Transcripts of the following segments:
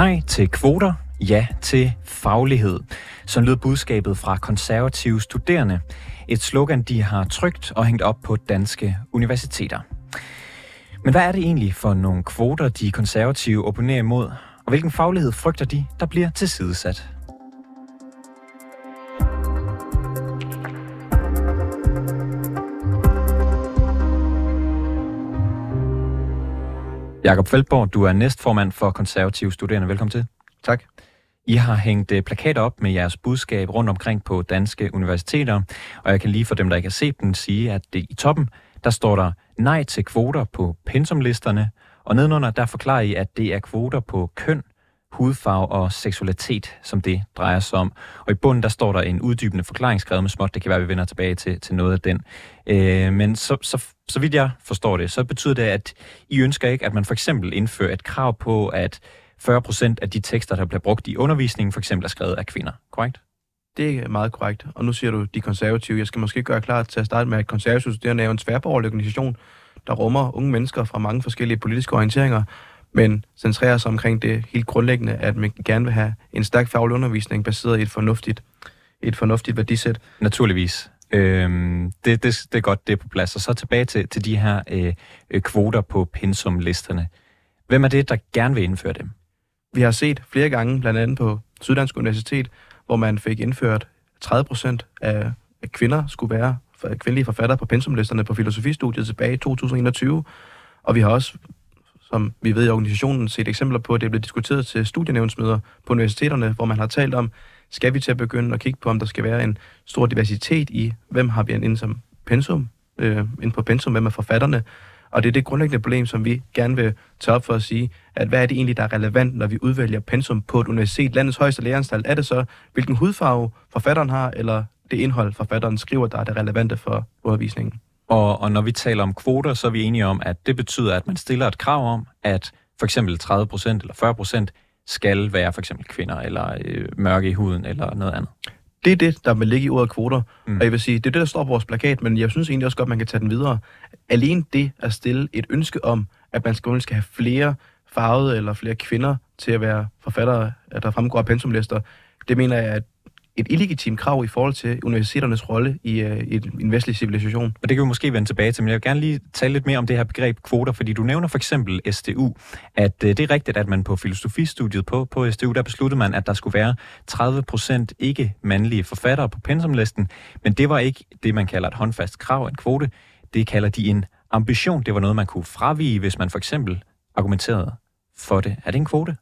Nej til kvoter, ja til faglighed. Så lød budskabet fra konservative studerende. Et slogan, de har trygt og hængt op på danske universiteter. Men hvad er det egentlig for nogle kvoter, de konservative opponerer imod? Og hvilken faglighed frygter de, der bliver tilsidesat? Jakob Feldborg, du er næstformand for konservative studerende. Velkommen til. Tak. I har hængt øh, plakater op med jeres budskab rundt omkring på danske universiteter, og jeg kan lige for dem, der ikke har set den, sige, at det i toppen, der står der nej til kvoter på pensumlisterne, og nedenunder, der forklarer I, at det er kvoter på køn, hudfarve og seksualitet, som det drejer sig om. Og i bunden, der står der en uddybende forklaring skrevet med småt. Det kan være, at vi vender tilbage til, til noget af den. Øh, men så, så, så vidt jeg forstår det, så betyder det, at I ønsker ikke, at man for eksempel indfører et krav på, at 40 procent af de tekster, der bliver brugt i undervisningen, for eksempel er skrevet af kvinder. Korrekt? Det er meget korrekt. Og nu siger du de konservative. Jeg skal måske gøre klar til at starte med, at konservative studerende er en tværborgerlig organisation, der rummer unge mennesker fra mange forskellige politiske orienteringer, men centrerer sig omkring det helt grundlæggende, at man gerne vil have en stærk faglig undervisning baseret i et fornuftigt, et fornuftigt værdisæt. Naturligvis. Øhm, det, det, det er godt, det er på plads. Og så tilbage til, til de her øh, øh, kvoter på pensumlisterne. Hvem er det, der gerne vil indføre dem? Vi har set flere gange, blandt andet på Syddansk Universitet, hvor man fik indført 30 procent af kvinder skulle være kvindelige forfattere på pensumlisterne på filosofistudiet tilbage i 2021. Og vi har også som vi ved i organisationen, set eksempler på, at det er blevet diskuteret til studienævnsmøder på universiteterne, hvor man har talt om, skal vi til at begynde at kigge på, om der skal være en stor diversitet i, hvem har vi inde som pensum, øh, ind på pensum, hvem er forfatterne, og det er det grundlæggende problem, som vi gerne vil tage op for at sige, at hvad er det egentlig, der er relevant, når vi udvælger pensum på et universitet, landets højeste læreranstalt? Er det så, hvilken hudfarve forfatteren har, eller det indhold, forfatteren skriver, der er det relevante for undervisningen? Og, og når vi taler om kvoter, så er vi enige om, at det betyder, at man stiller et krav om, at for eksempel 30% eller 40 skal være for eksempel kvinder, eller øh, mørke i huden, eller noget andet. Det er det, der vil ligge i ordet kvoter. Mm. Og jeg vil sige, det er det, der står på vores plakat, men jeg synes egentlig også godt, man kan tage den videre. Alene det at stille et ønske om, at man skal, skal have flere farvede eller flere kvinder til at være forfattere, at der fremgår af pensumlister, det mener jeg, at et illegitimt krav i forhold til universiteternes rolle i, øh, i en vestlig civilisation. Og det kan vi måske vende tilbage til, men jeg vil gerne lige tale lidt mere om det her begreb kvoter, fordi du nævner for eksempel STU, at øh, det er rigtigt, at man på filosofistudiet på, på STU, der besluttede man, at der skulle være 30 procent ikke-mandlige forfattere på pensumlisten, men det var ikke det, man kalder et håndfast krav, en kvote. Det kalder de en ambition. Det var noget, man kunne fravige, hvis man for eksempel argumenterede for det. Er det en kvote?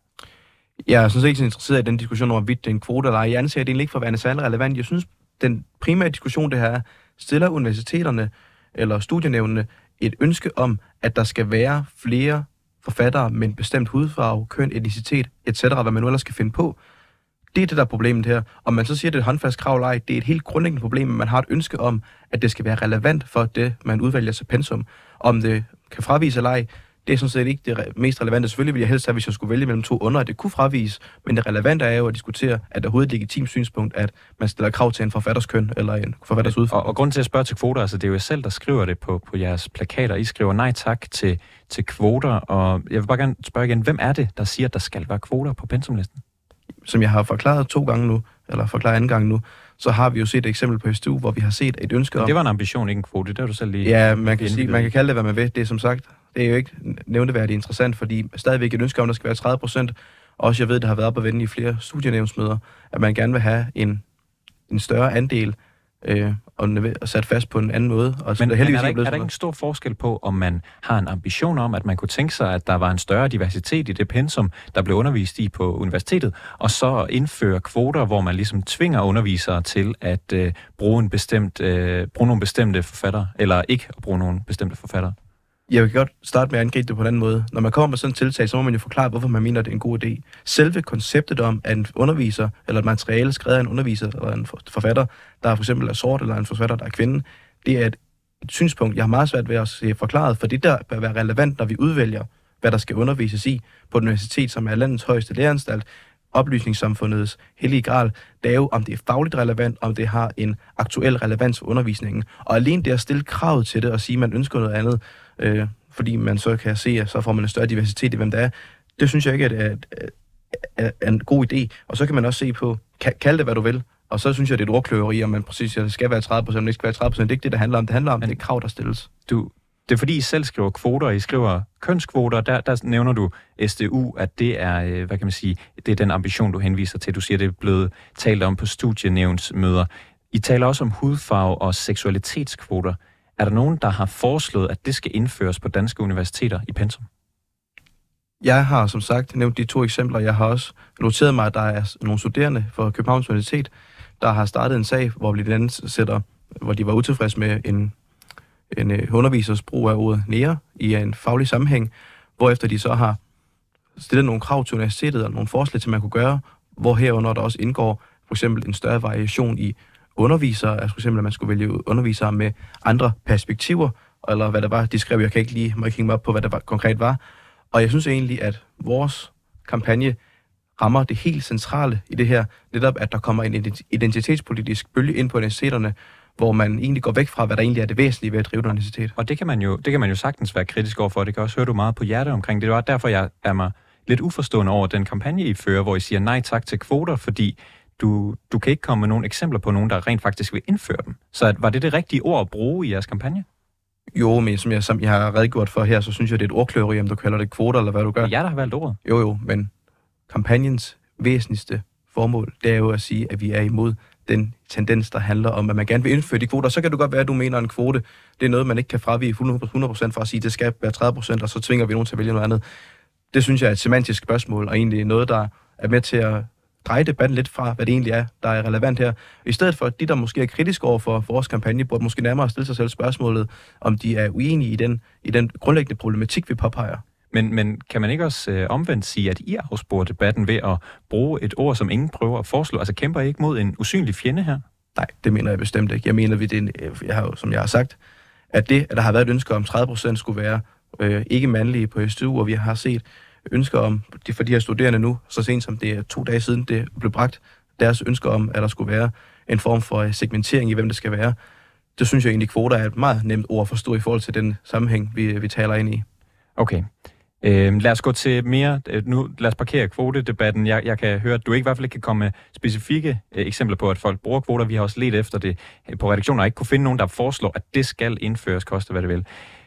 Jeg er sådan set ikke så interesseret i den diskussion om, hvorvidt det er en kvote eller ej. Jeg anser det egentlig ikke for at være særlig relevant. Jeg synes, den primære diskussion, det her er, stiller universiteterne eller studienævnene et ønske om, at der skal være flere forfattere med en bestemt hudfarve, køn, etnicitet, etc., hvad man nu ellers skal finde på. Det er det, der er problemet her. Om man så siger, at det er et håndfast krav eller ej, det er et helt grundlæggende problem, at man har et ønske om, at det skal være relevant for det, man udvælger sig pensum. Om det kan fravise eller ej, det er sådan set ikke det mest relevante. Selvfølgelig ville jeg helst have, hvis jeg skulle vælge mellem to under, at det kunne fravise, men det relevante er jo at diskutere, at der er overhovedet et legitimt synspunkt, at man stiller krav til en forfatters køn eller en forfatters udfordring. Og, og grunden til at spørge til kvoter, altså det er jo selv, der skriver det på, på jeres plakater. I skriver nej tak til, til kvoter, og jeg vil bare gerne spørge igen, hvem er det, der siger, at der skal være kvoter på pensumlisten? Som jeg har forklaret to gange nu, eller forklaret anden gang nu, så har vi jo set et eksempel på STU, hvor vi har set et ønske om... det var en ambition, ikke en kvote, det har du selv lige... Ja, man kan, sige, man kan kalde det, hvad man vil. Det er som sagt det er jo ikke nævneværdigt interessant, fordi stadigvæk et ønske om, at der skal være 30 procent. Også jeg ved, det har været op at vende i flere studienævnsmøder, at man gerne vil have en, en større andel øh, og, og sat fast på en anden måde. Og men, men er, der ikke, er der ikke en stor forskel på, om man har en ambition om, at man kunne tænke sig, at der var en større diversitet i det pensum, der blev undervist i på universitetet, og så indføre kvoter, hvor man ligesom tvinger undervisere til at øh, bruge, en bestemt, øh, bruge nogle bestemte forfattere, eller ikke at bruge nogle bestemte forfattere? Jeg vil godt starte med at angribe det på en anden måde. Når man kommer med sådan et tiltag, så må man jo forklare, hvorfor man mener, at det er en god idé. Selve konceptet om, at en underviser, eller et materiale skrevet af en underviser, eller en forfatter, der for eksempel er sort, eller en forfatter, der er kvinde, det er et, et synspunkt, jeg har meget svært ved at se forklaret, for det der bør være relevant, når vi udvælger, hvad der skal undervises i på et universitet, som er landets højeste læreranstalt, oplysningssamfundets hellige gral, det er jo, om det er fagligt relevant, om det har en aktuel relevans for undervisningen. Og alene det at stille krav til det og sige, at man ønsker noget andet, øh, fordi man så kan se, at så får man en større diversitet i, hvem der er, det synes jeg ikke, at, er, er en god idé. Og så kan man også se på, kald det hvad du vil, og så synes jeg, det er et ordkløveri, om man præcis siger, det skal være 30 procent, det skal være 30 procent. Det er ikke det, der handler om. Det handler om, Men, det krav, der stilles. Du, det er fordi, I selv skriver kvoter, I skriver kønskvoter, der, der nævner du SDU, at det er, øh, hvad kan man sige, det er den ambition, du henviser til. Du siger, det er blevet talt om på studienævnsmøder. I taler også om hudfarve og seksualitetskvoter. Er der nogen, der har foreslået, at det skal indføres på danske universiteter i pensum? Jeg har som sagt nævnt de to eksempler. Jeg har også noteret mig, at der er nogle studerende fra Københavns Universitet, der har startet en sag, hvor blandt andet sætter, hvor de var utilfredse med en, en øh, undervisers brug af ordet nære i en faglig sammenhæng, hvorefter de så har stillet nogle krav til universitetet og nogle forslag til, man kunne gøre, hvor herunder der også indgår for eksempel en større variation i undervisere, altså for eksempel at man skulle vælge undervisere med andre perspektiver, eller hvad det var, de skrev, jeg kan ikke lige, må mig op på, hvad det var, konkret var. Og jeg synes egentlig, at vores kampagne rammer det helt centrale i det her, netop at der kommer en identitetspolitisk bølge ind på universiteterne, hvor man egentlig går væk fra, hvad der egentlig er det væsentlige ved at drive et universitet. Og det kan man jo, det kan man jo sagtens være kritisk overfor, det kan også høre du meget på hjertet omkring. Det var derfor, jeg er mig lidt uforstående over den kampagne, I fører, hvor I siger nej tak til kvoter, fordi du, du kan ikke komme med nogle eksempler på nogen, der rent faktisk vil indføre dem. Så var det det rigtige ord at bruge i jeres kampagne? Jo, men som jeg, som jeg har redegjort for her, så synes jeg, det er et ordkløveri, om du kalder det kvoter, eller hvad du gør. Det er jeg, der har valgt ordet. Jo, jo, men kampagnens væsentligste formål, det er jo at sige, at vi er imod den tendens, der handler om, at man gerne vil indføre de kvoter. Så kan det godt være, at du mener, at en kvote, det er noget, man ikke kan fravige 100% for at sige, at det skal være 30%, og så tvinger vi nogen til at vælge noget andet. Det synes jeg er et semantisk spørgsmål, og egentlig noget, der er med til at dreje debatten lidt fra, hvad det egentlig er, der er relevant her. I stedet for, de, der måske er kritiske over for vores kampagne, burde måske nærmere stille sig selv spørgsmålet, om de er uenige i den, i den grundlæggende problematik, vi påpeger. Men, men kan man ikke også øh, omvendt sige, at I afsporer debatten ved at bruge et ord, som ingen prøver at foreslå? Altså kæmper I ikke mod en usynlig fjende her? Nej, det mener jeg bestemt ikke. Jeg mener, at det er en, jeg har, som jeg har sagt, at det, at der har været et ønske om 30% skulle være øh, ikke mandlige på STU, og vi har set ønsker om, for de her studerende nu, så sent som det er to dage siden, det blev bragt, deres ønsker om, at der skulle være en form for øh, segmentering i, hvem det skal være. Det synes jeg egentlig, kvoter er et meget nemt ord at forstå i forhold til den sammenhæng, vi, øh, vi taler ind i. Okay. Øh, lad os gå til mere, øh, nu lad os parkere kvotedebatten. Jeg, jeg kan høre, at du ikke i hvert fald ikke kan komme med specifikke øh, eksempler på, at folk bruger kvoter. Vi har også let efter det på redaktionen, og ikke kunne finde nogen, der foreslår, at det skal indføres, koste hvad det vil.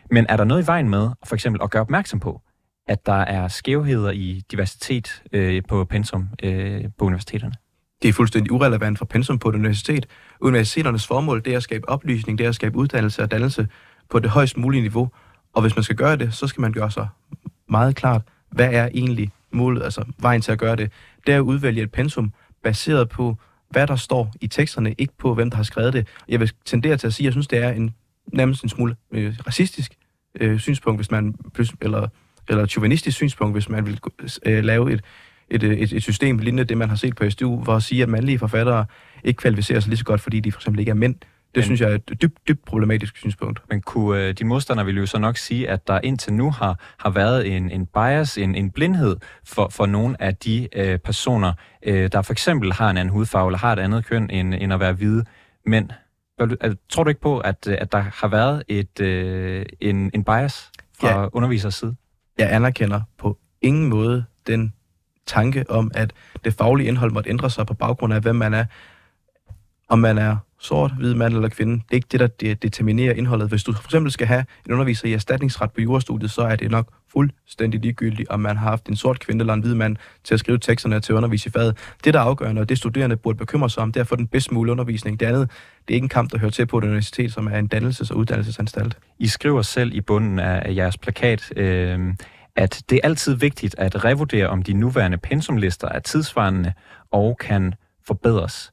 Men er der noget i vejen med, for eksempel at gøre opmærksom på, at der er skævheder i diversitet øh, på pensum øh, på universiteterne? Det er fuldstændig urelevant for pensum på et universitet. Universiteternes formål det er at skabe oplysning, det er at skabe uddannelse og dannelse på det højst mulige niveau. Og hvis man skal gøre det, så skal man gøre sig meget klart, hvad er egentlig målet, altså vejen til at gøre det. Det er at udvælge et pensum baseret på, hvad der står i teksterne, ikke på, hvem der har skrevet det. Jeg vil tendere til at sige, at jeg synes, det er en nærmest en smule øh, racistisk øh, synspunkt, hvis man, eller eller et chauvinistisk synspunkt, hvis man vil øh, lave et, et, et, et system lignende det, man har set på SDU, for at sige, at mandlige forfattere ikke kvalificerer sig lige så godt, fordi de for eksempel ikke er mænd. Det men, synes jeg er et dybt, dybt problematisk synspunkt. Men kunne øh, de modstandere vil jo så nok sige, at der indtil nu har, har været en, en bias, en, en blindhed for, for nogle af de øh, personer, øh, der for eksempel har en anden hudfarve eller har et andet køn end, end at være hvide mænd. Tror du ikke på, at, at der har været et, øh, en, en bias fra ja. undervisers side? Jeg anerkender på ingen måde den tanke om, at det faglige indhold måtte ændre sig på baggrund af, hvem man er. Om man er sort, hvid mand eller kvinde, det er ikke det, der determinerer indholdet. Hvis du for eksempel skal have en underviser i erstatningsret på jurastudiet, så er det nok fuldstændig ligegyldigt, om man har haft en sort kvinde eller en hvid mand til at skrive teksterne til at undervise i faget. Det, der er afgørende, og det studerende burde bekymre sig om, det er at få den bedst mulige undervisning. Det andet, det er ikke en kamp, der hører til på et universitet, som er en dannelses- og uddannelsesanstalt. I skriver selv i bunden af jeres plakat, øh, at det er altid vigtigt at revurdere, om de nuværende pensumlister er tidsvarende og kan forbedres.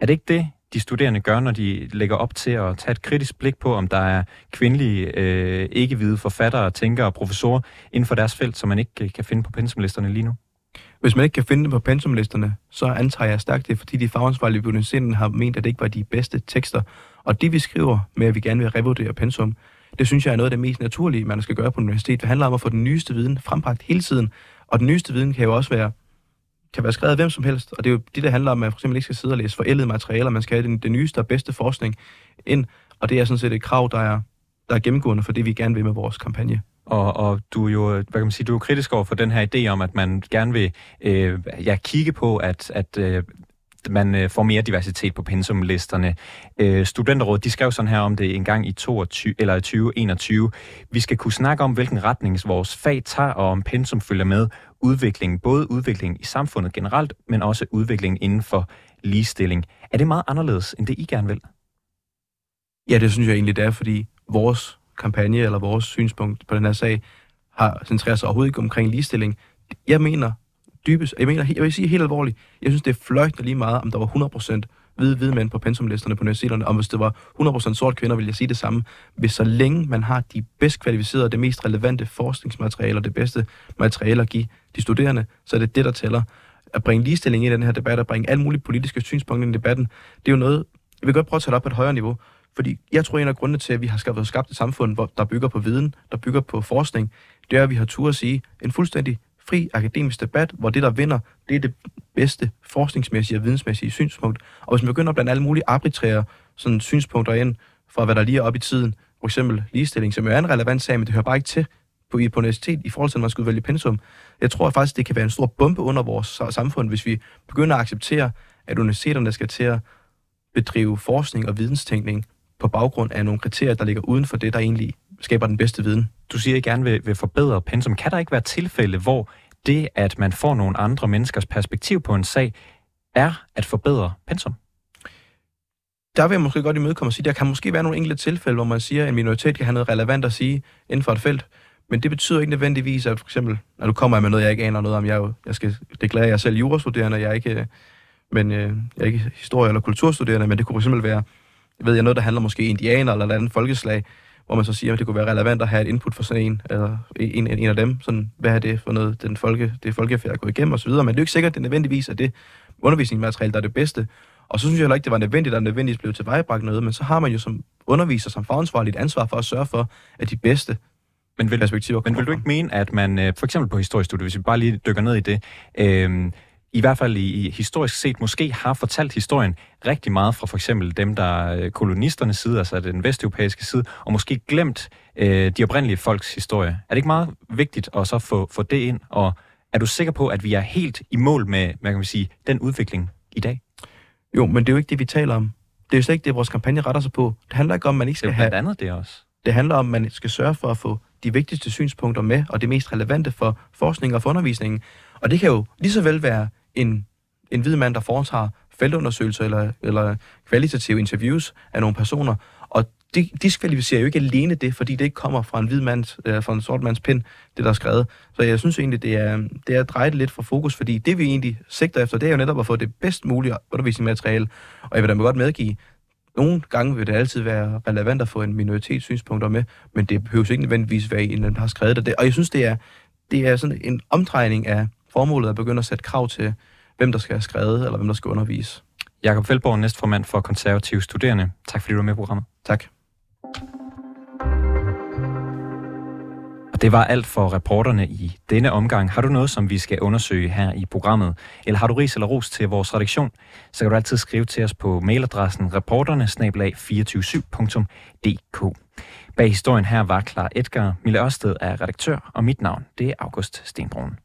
Er det ikke det, de studerende gør, når de lægger op til at tage et kritisk blik på, om der er kvindelige, øh, ikke-hvide forfattere, tænkere og professorer inden for deres felt, som man ikke øh, kan finde på pensumlisterne lige nu? Hvis man ikke kan finde dem på pensumlisterne, så antager jeg stærkt det, fordi de fagansvarlige på universiteten har ment, at det ikke var de bedste tekster. Og det vi skriver med, at vi gerne vil revurdere pensum, det synes jeg er noget af det mest naturlige, man skal gøre på universitetet. Det handler om at få den nyeste viden frembragt hele tiden. Og den nyeste viden kan jo også være kan være skrevet af hvem som helst, og det er jo det, der handler om, at man for eksempel ikke skal sidde og læse forældede materialer, man skal have den, den nyeste og bedste forskning ind, og det er sådan set et krav, der er, der er gennemgående for det, vi gerne vil med vores kampagne. Og, og du er jo, hvad kan man sige, du er kritisk over for den her idé om, at man gerne vil øh, ja, kigge på, at, at øh, man øh, får mere diversitet på pensumlisterne. Øh, Studenterrådet, de skrev sådan her om det en gang i 22, eller 2021. Vi skal kunne snakke om, hvilken retning vores fag tager, og om pensum følger med udviklingen. Både udviklingen i samfundet generelt, men også udviklingen inden for ligestilling. Er det meget anderledes, end det I gerne vil? Ja, det synes jeg egentlig, det er, fordi vores kampagne eller vores synspunkt på den her sag har centreret sig overhovedet ikke omkring ligestilling. Jeg mener dybest, jeg mener, jeg vil sige helt alvorligt, jeg synes, det er fløjtende lige meget, om der var 100% hvide, hvide mænd på pensumlisterne på universiteterne, og hvis det var 100% sort kvinder, vil jeg sige det samme. Hvis så længe man har de bedst kvalificerede, det mest relevante forskningsmateriale og det bedste materiale at give de studerende, så er det det, der tæller. At bringe ligestilling i den her debat, at bringe alle mulige politiske synspunkter i debatten, det er jo noget, jeg vil godt prøve at tage det op på et højere niveau, fordi jeg tror, en af grundene til, at vi har skabt, skabt et samfund, hvor der bygger på viden, der bygger på forskning, det er, at vi har tur at sige en fuldstændig fri akademisk debat, hvor det, der vinder, det er det bedste forskningsmæssige og vidensmæssige synspunkt. Og hvis man begynder at blande alle mulige arbitrære sådan, synspunkter ind, fra hvad der lige er op i tiden, for eksempel ligestilling, som jo er en relevant sag, men det hører bare ikke til på, på universitet i forhold til, at man skulle vælge pensum. Jeg tror faktisk, det kan være en stor bombe under vores samfund, hvis vi begynder at acceptere, at universiteterne skal til at bedrive forskning og videnstænkning på baggrund af nogle kriterier, der ligger uden for det, der egentlig skaber den bedste viden. Du siger, at I gerne vil, vil forbedre pensum. Kan der ikke være tilfælde, hvor det, at man får nogle andre menneskers perspektiv på en sag, er at forbedre pensum? Der vil jeg måske godt imødekomme og sige, at der kan måske være nogle enkelte tilfælde, hvor man siger, at en minoritet kan have noget relevant at sige inden for et felt. Men det betyder ikke nødvendigvis, at for eksempel, når du kommer med noget, jeg ikke aner noget om, jeg, jo, jeg skal deklarere, jeg er selv jurastuderende, jeg er ikke, øh, men, øh, jeg er ikke historie- eller kulturstuderende, men det kunne for eksempel være, ved jeg, noget, der handler måske indianer eller et andet folkeslag, hvor man så siger, at det kunne være relevant at have et input for sådan en, eller en, en af dem, sådan, hvad er det for noget, den folke, det folkefærd er gået igennem osv., men det er jo ikke sikkert, at det nødvendigvis er det undervisningsmateriale, der er det bedste. Og så synes jeg heller ikke, det var nødvendigt, at der nødvendigvis blev tilvejebragt noget, men så har man jo som underviser, som fagansvarlig et ansvar for at sørge for, at de bedste men vil, perspektiver Men vil du ikke mene, at man, øh, for eksempel på historiestudiet, hvis vi bare lige dykker ned i det, øh, i hvert fald i, i historisk set, måske har fortalt historien rigtig meget fra for eksempel dem, der er kolonisternes side, altså den vesteuropæiske side, og måske glemt øh, de oprindelige folks historie. Er det ikke meget vigtigt at så få, få det ind, og er du sikker på, at vi er helt i mål med, hvad kan man sige, den udvikling i dag? Jo, men det er jo ikke det, vi taler om. Det er jo slet ikke det, vores kampagne retter sig på. Det handler ikke om, at man ikke skal det have... Det andet det også. Det handler om, at man skal sørge for at få de vigtigste synspunkter med, og det mest relevante for forskning og for undervisningen. Og det kan jo lige så vel være en, en hvid mand, der foretager feltundersøgelser eller, eller kvalitative interviews af nogle personer, og det diskvalificerer jo ikke alene det, fordi det ikke kommer fra en hvid mands, øh, fra en sort mands pind, det der er skrevet. Så jeg synes egentlig, det er, det er drejet lidt fra fokus, fordi det vi egentlig sigter efter, det er jo netop at få det bedst mulige undervisningsmateriale. Og jeg vil da godt medgive, nogle gange vil det altid være relevant at få en minoritets synspunkter med, men det behøver ikke nødvendigvis være en, der har skrevet det. Og jeg synes, det er, det er sådan en omdrejning af formålet at begynde at sætte krav til, hvem der skal have skrevet, eller hvem der skal undervise. Jakob Feldborg, næstformand for konservative studerende. Tak fordi du var med i programmet. Tak. Og det var alt for reporterne i denne omgang. Har du noget, som vi skal undersøge her i programmet, eller har du ris eller ros til vores redaktion, så kan du altid skrive til os på mailadressen reporterne 247dk Bag historien her var Klar Edgar, Mille Ørsted er redaktør, og mit navn det er August Stenbrun.